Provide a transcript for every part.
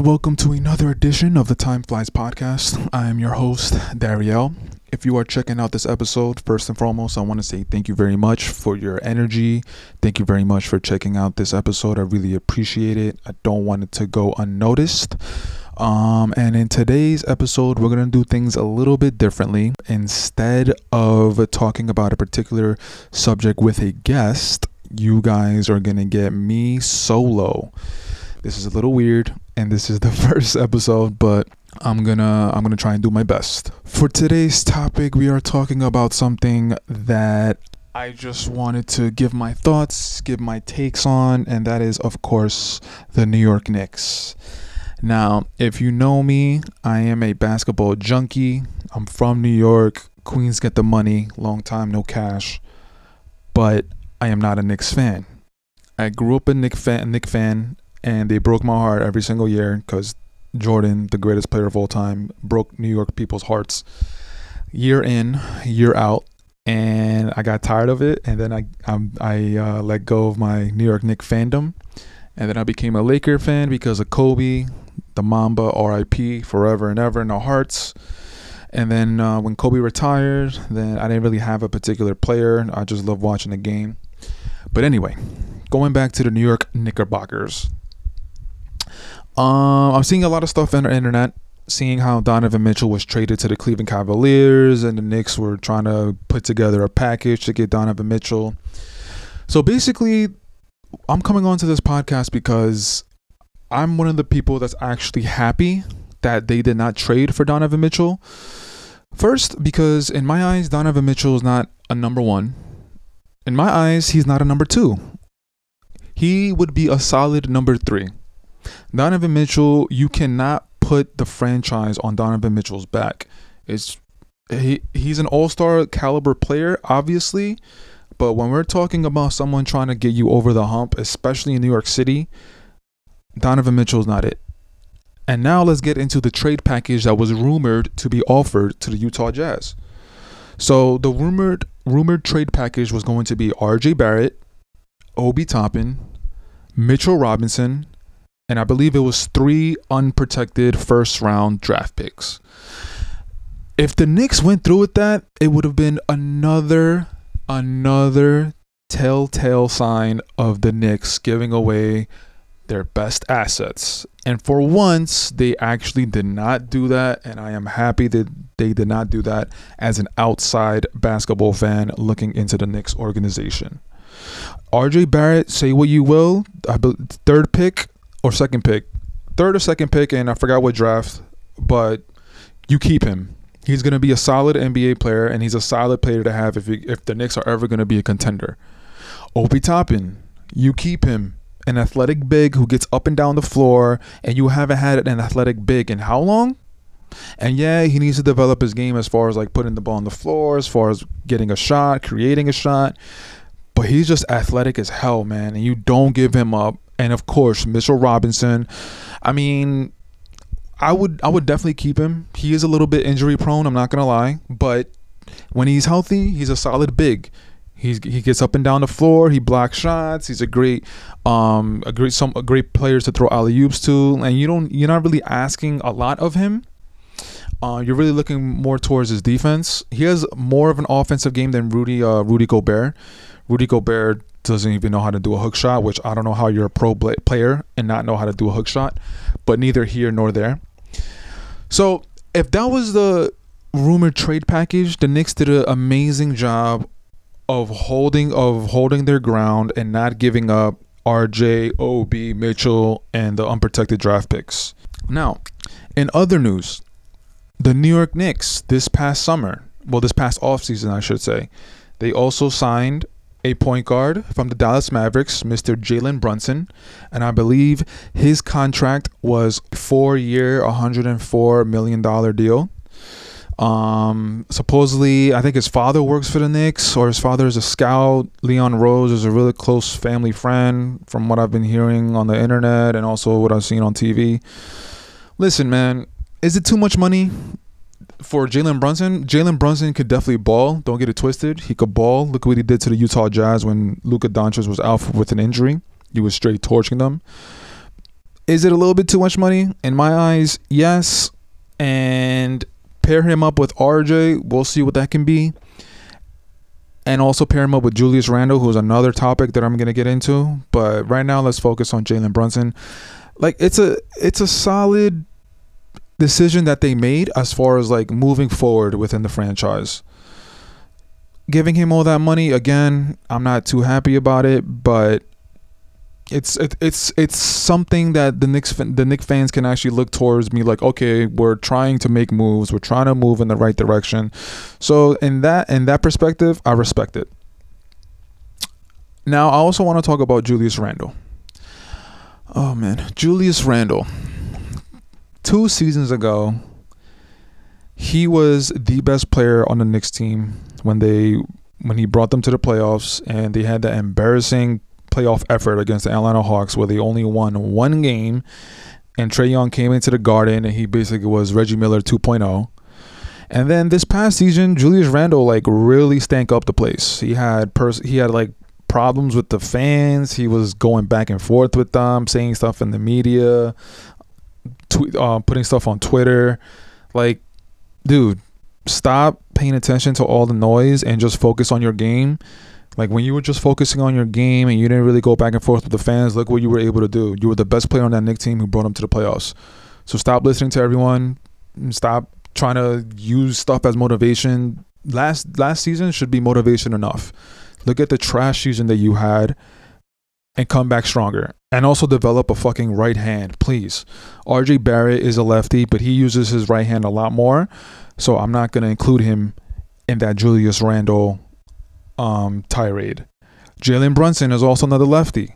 and welcome to another edition of the Time Flies podcast. I am your host, Dariel. If you are checking out this episode, first and foremost, I want to say thank you very much for your energy. Thank you very much for checking out this episode. I really appreciate it. I don't want it to go unnoticed. Um, and in today's episode, we're going to do things a little bit differently. Instead of talking about a particular subject with a guest, you guys are going to get me solo. This is a little weird and this is the first episode, but I'm gonna I'm gonna try and do my best. For today's topic, we are talking about something that I just wanted to give my thoughts, give my takes on, and that is of course the New York Knicks. Now, if you know me, I am a basketball junkie. I'm from New York. Queens get the money, long time no cash. But I am not a Knicks fan. I grew up a Knicks fan, Knicks fan and they broke my heart every single year because Jordan, the greatest player of all time, broke New York people's hearts year in, year out, and I got tired of it. And then I I'm, i uh, let go of my New York Knicks fandom, and then I became a Laker fan because of Kobe, the Mamba, R.I.P. forever and ever in our hearts. And then uh, when Kobe retired, then I didn't really have a particular player. I just love watching the game. But anyway, going back to the New York Knickerbockers. Um, I'm seeing a lot of stuff on the internet, seeing how Donovan Mitchell was traded to the Cleveland Cavaliers, and the Knicks were trying to put together a package to get Donovan Mitchell. So basically, I'm coming onto this podcast because I'm one of the people that's actually happy that they did not trade for Donovan Mitchell. First, because in my eyes, Donovan Mitchell is not a number one. In my eyes, he's not a number two. He would be a solid number three. Donovan Mitchell, you cannot put the franchise on Donovan Mitchell's back. It's he he's an all-star caliber player, obviously, but when we're talking about someone trying to get you over the hump, especially in New York City, Donovan Mitchell's not it. And now let's get into the trade package that was rumored to be offered to the Utah Jazz. So the rumored rumored trade package was going to be RJ Barrett, Obi Toppin, Mitchell Robinson, and I believe it was three unprotected first round draft picks. If the Knicks went through with that, it would have been another another telltale sign of the Knicks giving away their best assets. And for once, they actually did not do that. And I am happy that they did not do that as an outside basketball fan looking into the Knicks organization. RJ Barrett, say what you will, third pick, or second pick, third or second pick, and I forgot what draft, but you keep him. He's going to be a solid NBA player, and he's a solid player to have if he, if the Knicks are ever going to be a contender. Obi Toppin, you keep him. An athletic big who gets up and down the floor, and you haven't had an athletic big in how long? And yeah, he needs to develop his game as far as like putting the ball on the floor, as far as getting a shot, creating a shot. But he's just athletic as hell, man. And you don't give him up and of course Mitchell Robinson. I mean, I would I would definitely keep him. He is a little bit injury prone. I'm not gonna lie, but when he's healthy, he's a solid big. He's he gets up and down the floor. He blocks shots. He's a great um a great some a great player to throw alley oops to. And you don't you're not really asking a lot of him. Uh, you're really looking more towards his defense. He has more of an offensive game than Rudy uh, Rudy Gobert. Rudy Gobert doesn't even know how to do a hook shot, which I don't know how you're a pro player and not know how to do a hook shot, but neither here nor there. So if that was the rumored trade package, the Knicks did an amazing job of holding of holding their ground and not giving up RJ, Obi, Mitchell, and the unprotected draft picks. Now, in other news, the New York Knicks this past summer, well, this past offseason, I should say, they also signed a point guard from the Dallas Mavericks, Mr. Jalen Brunson, and I believe his contract was four year, $104 million deal. Um, supposedly, I think his father works for the Knicks, or his father is a scout. Leon Rose is a really close family friend, from what I've been hearing on the internet and also what I've seen on TV. Listen, man, is it too much money? For Jalen Brunson, Jalen Brunson could definitely ball. Don't get it twisted. He could ball. Look what he did to the Utah Jazz when Luka Doncic was out with an injury. He was straight torching them. Is it a little bit too much money? In my eyes, yes. And pair him up with RJ. We'll see what that can be. And also pair him up with Julius Randle, who's another topic that I'm gonna get into. But right now, let's focus on Jalen Brunson. Like it's a it's a solid decision that they made as far as like moving forward within the franchise. Giving him all that money again, I'm not too happy about it, but it's it, it's it's something that the Knicks the Knicks fans can actually look towards me like okay we're trying to make moves. We're trying to move in the right direction. So in that in that perspective I respect it. Now I also want to talk about Julius Randle. Oh man. Julius Randle two seasons ago he was the best player on the Knicks team when they when he brought them to the playoffs and they had that embarrassing playoff effort against the Atlanta Hawks where they only won one game and Trae Young came into the garden and he basically was Reggie Miller 2.0. And then this past season, Julius Randle like really stank up the place. He had pers- he had like problems with the fans. He was going back and forth with them, saying stuff in the media, tweet, uh, putting stuff on Twitter. Like, dude, stop paying attention to all the noise and just focus on your game like when you were just focusing on your game and you didn't really go back and forth with the fans, look what you were able to do. You were the best player on that Knick team who brought them to the playoffs. So stop listening to everyone. Stop trying to use stuff as motivation. Last last season should be motivation enough. Look at the trash season that you had and come back stronger. And also develop a fucking right hand, please. RJ Barrett is a lefty, but he uses his right hand a lot more. So I'm not going to include him in that Julius Randle um, tirade. Jalen Brunson is also another lefty.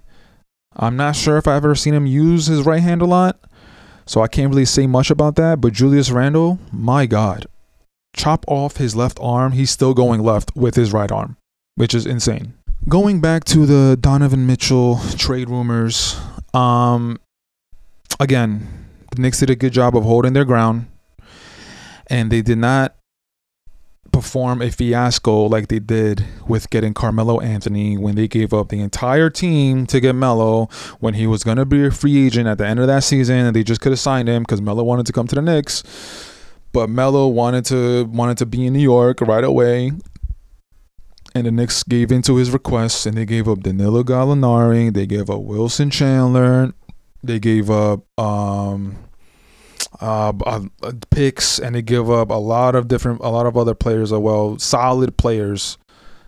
I'm not sure if I've ever seen him use his right hand a lot, so I can't really say much about that. But Julius Randle, my God, chop off his left arm, he's still going left with his right arm, which is insane. Going back to the Donovan Mitchell trade rumors, um, again, the Knicks did a good job of holding their ground, and they did not perform a fiasco like they did with getting Carmelo Anthony when they gave up the entire team to get Melo when he was going to be a free agent at the end of that season and they just could have signed him because Melo wanted to come to the Knicks. But Melo wanted to wanted to be in New York right away. And the Knicks gave into his requests and they gave up Danilo Gallinari, they gave up Wilson Chandler, they gave up um uh, uh, picks, and they give up a lot of different, a lot of other players as well, solid players.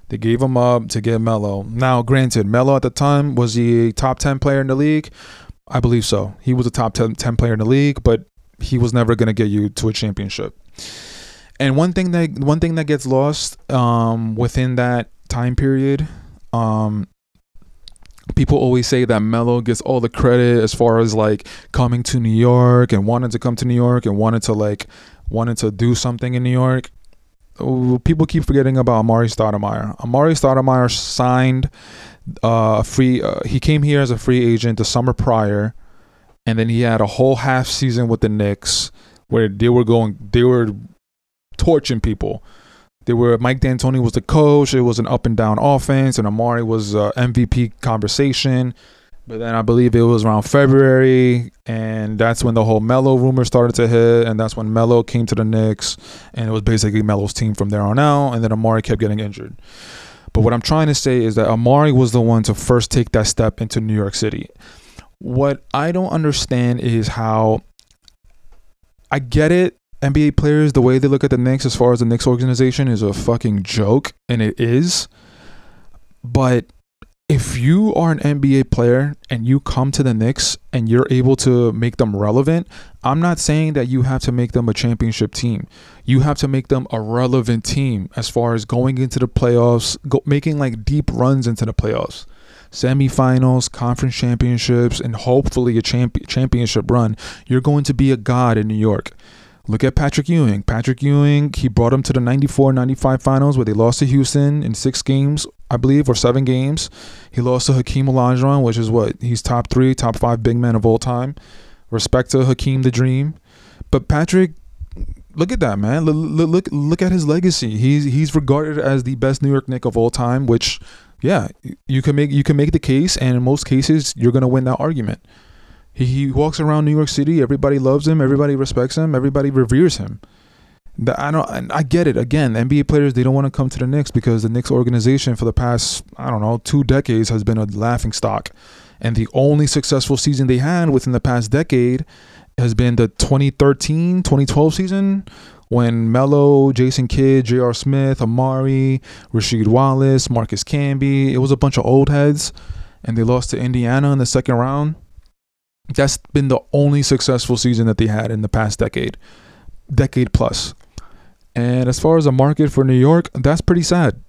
They gave him up to get Melo. Now, granted, Melo at the time was he a top ten player in the league? I believe so. He was a top 10, 10 player in the league, but he was never going to get you to a championship. And one thing that one thing that gets lost um, within that time period um, people always say that Melo gets all the credit as far as like coming to New York and wanted to come to New York and wanted to like wanted to do something in New York. people keep forgetting about Amar'e Stoudemire. Amar'e Stoudemire signed uh, a free. Uh, he came here as a free agent the summer prior, and then he had a whole half season with the Knicks where they were going. They were torching people. They were Mike D'Antoni was the coach. It was an up and down offense, and Amar'e was uh, MVP conversation. But then I believe it was around February, and that's when the whole Melo rumor started to hit, and that's when Melo came to the Knicks, and it was basically Melo's team from there on out. And then Amar'e kept getting injured. But what I'm trying to say is that Amar'e was the one to first take that step into New York City. What I don't understand is how I get it NBA players, the way they look at the Knicks as far as the Knicks organization is a fucking joke, and it is. But if you are an NBA player and you come to the Knicks and you're able to make them relevant, I'm not saying that you have to make them a championship team. You have to make them a relevant team as far as going into the playoffs, go, making like deep runs into the playoffs, semifinals, conference championships, and hopefully a champ- championship run. You're going to be a god in New York. Look at Patrick Ewing. Patrick Ewing, he brought them to the 94 95 finals where they lost to Houston in six games, I believe, or seven games. He lost to Hakeem Olajuwon, which is what? He's top three, top five big men of all time. Respect to Hakeem the Dream. But Patrick, look at that, man. Look, look, look, look at his legacy. He's, he's regarded as the best New York Knick of all time, which, yeah, you can make, you can make the case, and in most cases, you're going to win that argument. He, he walks around New York City. Everybody loves him. Everybody respects him. Everybody reveres him. I don't. I get it. Again, NBA players they don't want to come to the Knicks because the Knicks organization for the past I don't know two decades has been a laughing stock, and the only successful season they had within the past decade has been the 2013 2012 season when Melo, Jason Kidd, J.R. Smith, Amar'e, Rasheed Wallace, Marcus Camby, it was a bunch of old heads, and they lost to Indiana in the second round. That's been the only successful season that they had in the past decade, decade plus. And as far as a market for New York, that's pretty sad.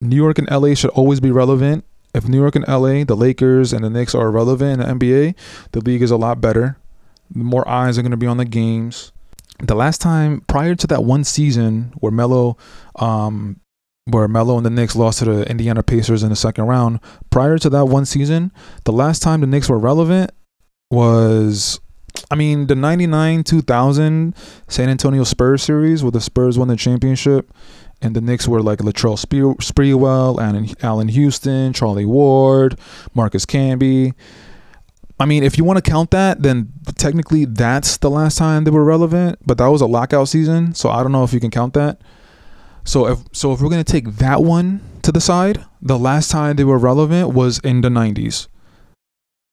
New York and LA should always be relevant. If New York and LA, the Lakers and the Knicks are relevant in the NBA, the league is a lot better. More eyes are going to be on the games the last time prior to that one season where Melo, um, where Melo and the Knicks lost to the Indiana Pacers in the second round, prior to that one season, the last time the Knicks were relevant was I mean, the 99 2000 San Antonio Spurs series where the Spurs won the championship and the Knicks were like Latrell Sprewell, Allan, Allan Houston, Charlie Ward, Marcus Camby. I mean, if you want to count that, then technically that's the last time they were relevant. But that was a lockout season, so I don't know if you can count that. So if so, if we're gonna take that one to the side, the last time they were relevant was in the '90s,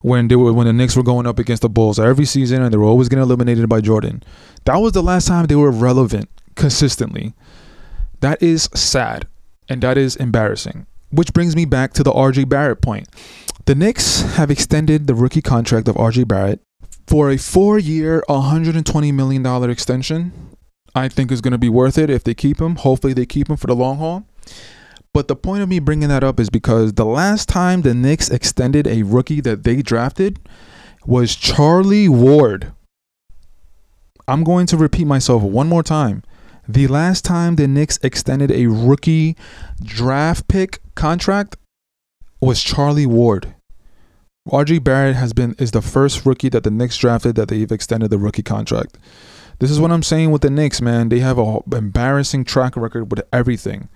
when they were when the Knicks were going up against the Bulls every season, and they were always getting eliminated by Jordan. That was the last time they were relevant consistently. That is sad, and that is embarrassing. Which brings me back to the RJ Barrett point. The Knicks have extended the rookie contract of RJ Barrett for a four year, $120 million extension. I think is going to be worth it if they keep him. Hopefully, they keep him for the long haul. But the point of me bringing that up is because the last time the Knicks extended a rookie that they drafted was Charlie Ward. I'm going to repeat myself one more time. The last time the Knicks extended a rookie draft pick contract was Charlie Ward. RJ Barrett has been is the first rookie that the Knicks drafted that they've extended the rookie contract. This is what I'm saying with the Knicks, man. They have a embarrassing track record with everything.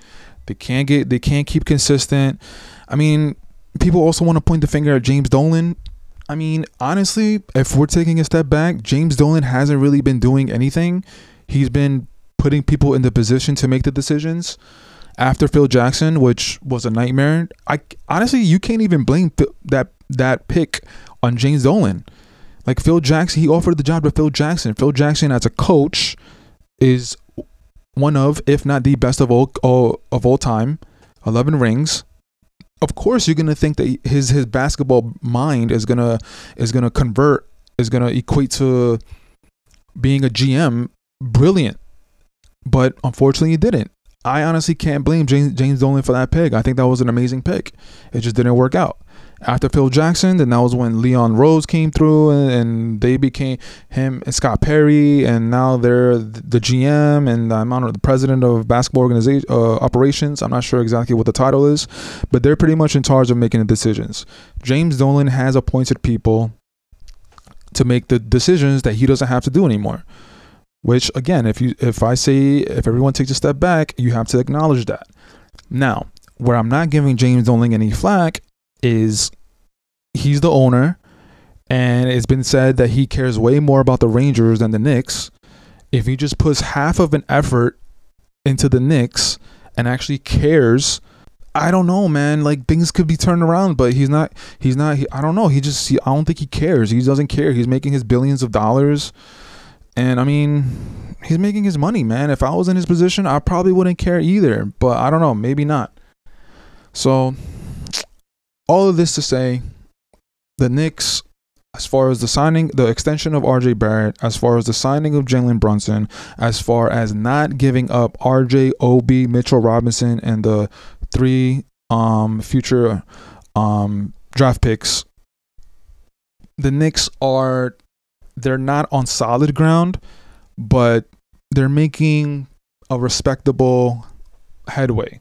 They can't get they can't keep consistent. I mean, people also want to point the finger at James Dolan. I mean, honestly, if we're taking a step back, James Dolan hasn't really been doing anything. He's been putting people in the position to make the decisions after Phil Jackson, which was a nightmare. I honestly, you can't even blame that that pick on James Dolan. Like Phil Jackson, he offered the job to Phil Jackson. Phil Jackson, as a coach, is one of, if not the best of all, all of all time. Eleven rings. Of course, you're gonna think that his his basketball mind is gonna is gonna convert is gonna equate to being a GM. Brilliant, but unfortunately, he didn't. I honestly can't blame James, James Dolan for that pick. I think that was an amazing pick. It just didn't work out. After Phil Jackson, then that was when Leon Rose came through and, and they became him and Scott Perry, and now they're the GM and I'm not the president of basketball organization uh, operations. I'm not sure exactly what the title is, but they're pretty much in charge of making the decisions. James Dolan has appointed people to make the decisions that he doesn't have to do anymore. Which again, if you if I say if everyone takes a step back, you have to acknowledge that. Now, where I'm not giving James Dolan any flack is he's the owner, and it's been said that he cares way more about the Rangers than the Knicks. If he just puts half of an effort into the Knicks and actually cares, I don't know, man. Like things could be turned around, but he's not. He's not. He, I don't know. He just. He, I don't think he cares. He doesn't care. He's making his billions of dollars and I mean, he's making his money, man. If I was in his position, I probably wouldn't care either. But I don't know, maybe not. So, all of this to say, the Knicks, as far as the signing, the extension of RJ Barrett, as far as the signing of Jalen Brunson, as far as not giving up RJ, Obi, Mitchell Robinson, and the three um, future um, draft picks, the Knicks are they're not on solid ground, but they're making a respectable headway.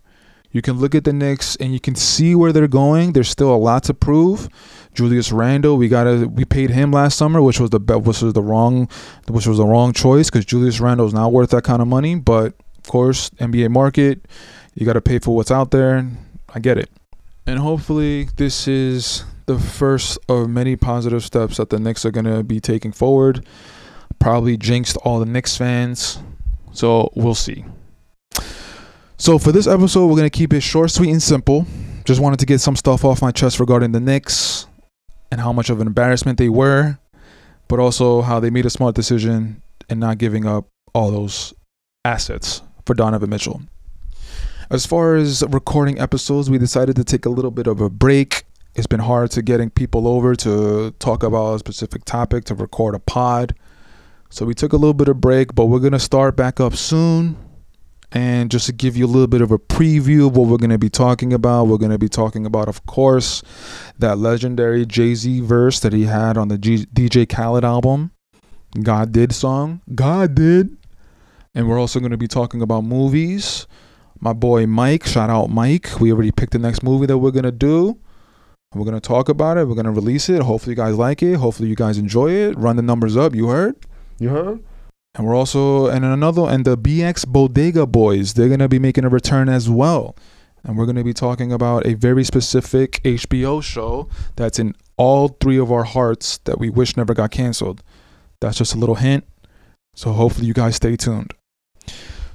You can look at the Knicks and you can see where they're going. There's still a lot to prove. Julius Randle, we got we paid him last summer, which was the which was the wrong which was the wrong choice because Julius Randle is not worth that kind of money. But of course, NBA market, you got to pay for what's out there. I get it, and hopefully this is the first of many positive steps that the Knicks are going to be taking forward. Probably jinxed all the Knicks fans. So we'll see. So for this episode, we're going to keep it short, sweet, and simple. Just wanted to get some stuff off my chest regarding the Knicks and how much of an embarrassment they were, but also how they made a smart decision in not giving up all those assets for Donovan Mitchell. As far as recording episodes, we decided to take a little bit of a break. It's been hard to getting people over to talk about a specific topic to record a pod. So we took a little bit of break, but we're going to start back up soon. And just to give you a little bit of a preview of what we're going to be talking about, we're going to be talking about, of course, that legendary Jay Z verse that he had on the G- DJ Khaled album, God Did song. God Did. And we're also going to be talking about movies my boy Mike. Shout out Mike. We already picked the next movie that we're gonna do. We're gonna talk about it. We're gonna release it. Hopefully you guys like it. Hopefully you guys enjoy it. Run the numbers up. You heard? You heard? And we're also and another and the BX Bodega Boys. They're gonna be making a return as well. And we're gonna be talking about a very specific HBO show that's in all three of our hearts that we wish never got canceled. That's just a little hint. So hopefully you guys stay tuned.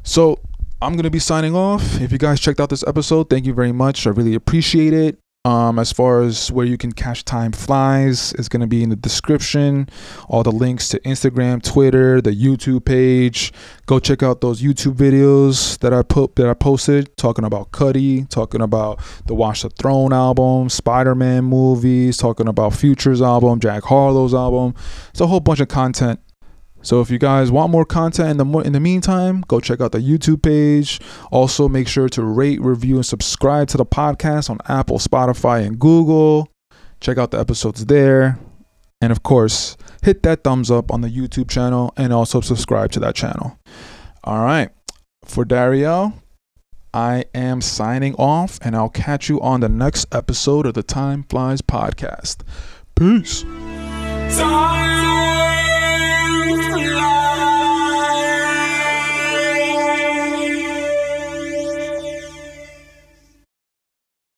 So I'm gonna be signing off. If you guys checked out this episode, thank you very much. I really appreciate it. Um, as far as where you can catch time flies, it's gonna be in the description. All the links to Instagram, Twitter, the YouTube page. Go check out those YouTube videos that I put that I posted talking about Cudi, talking about the Watch the Throne album, Spider-Man movies, talking about Futures album, Jack Harlow's album. It's a whole bunch of content so if you guys want more content in the in the meantime, go check out the YouTube page. Also, make sure to rate, review, and subscribe to the podcast on Apple, Spotify, and Google. Check out the episodes there. And of course, hit that thumbs up on the YouTube channel and also subscribe to that channel. All right. For Dario, I am signing off and I'll catch you on the next episode of the Time Flies podcast. Peace. Time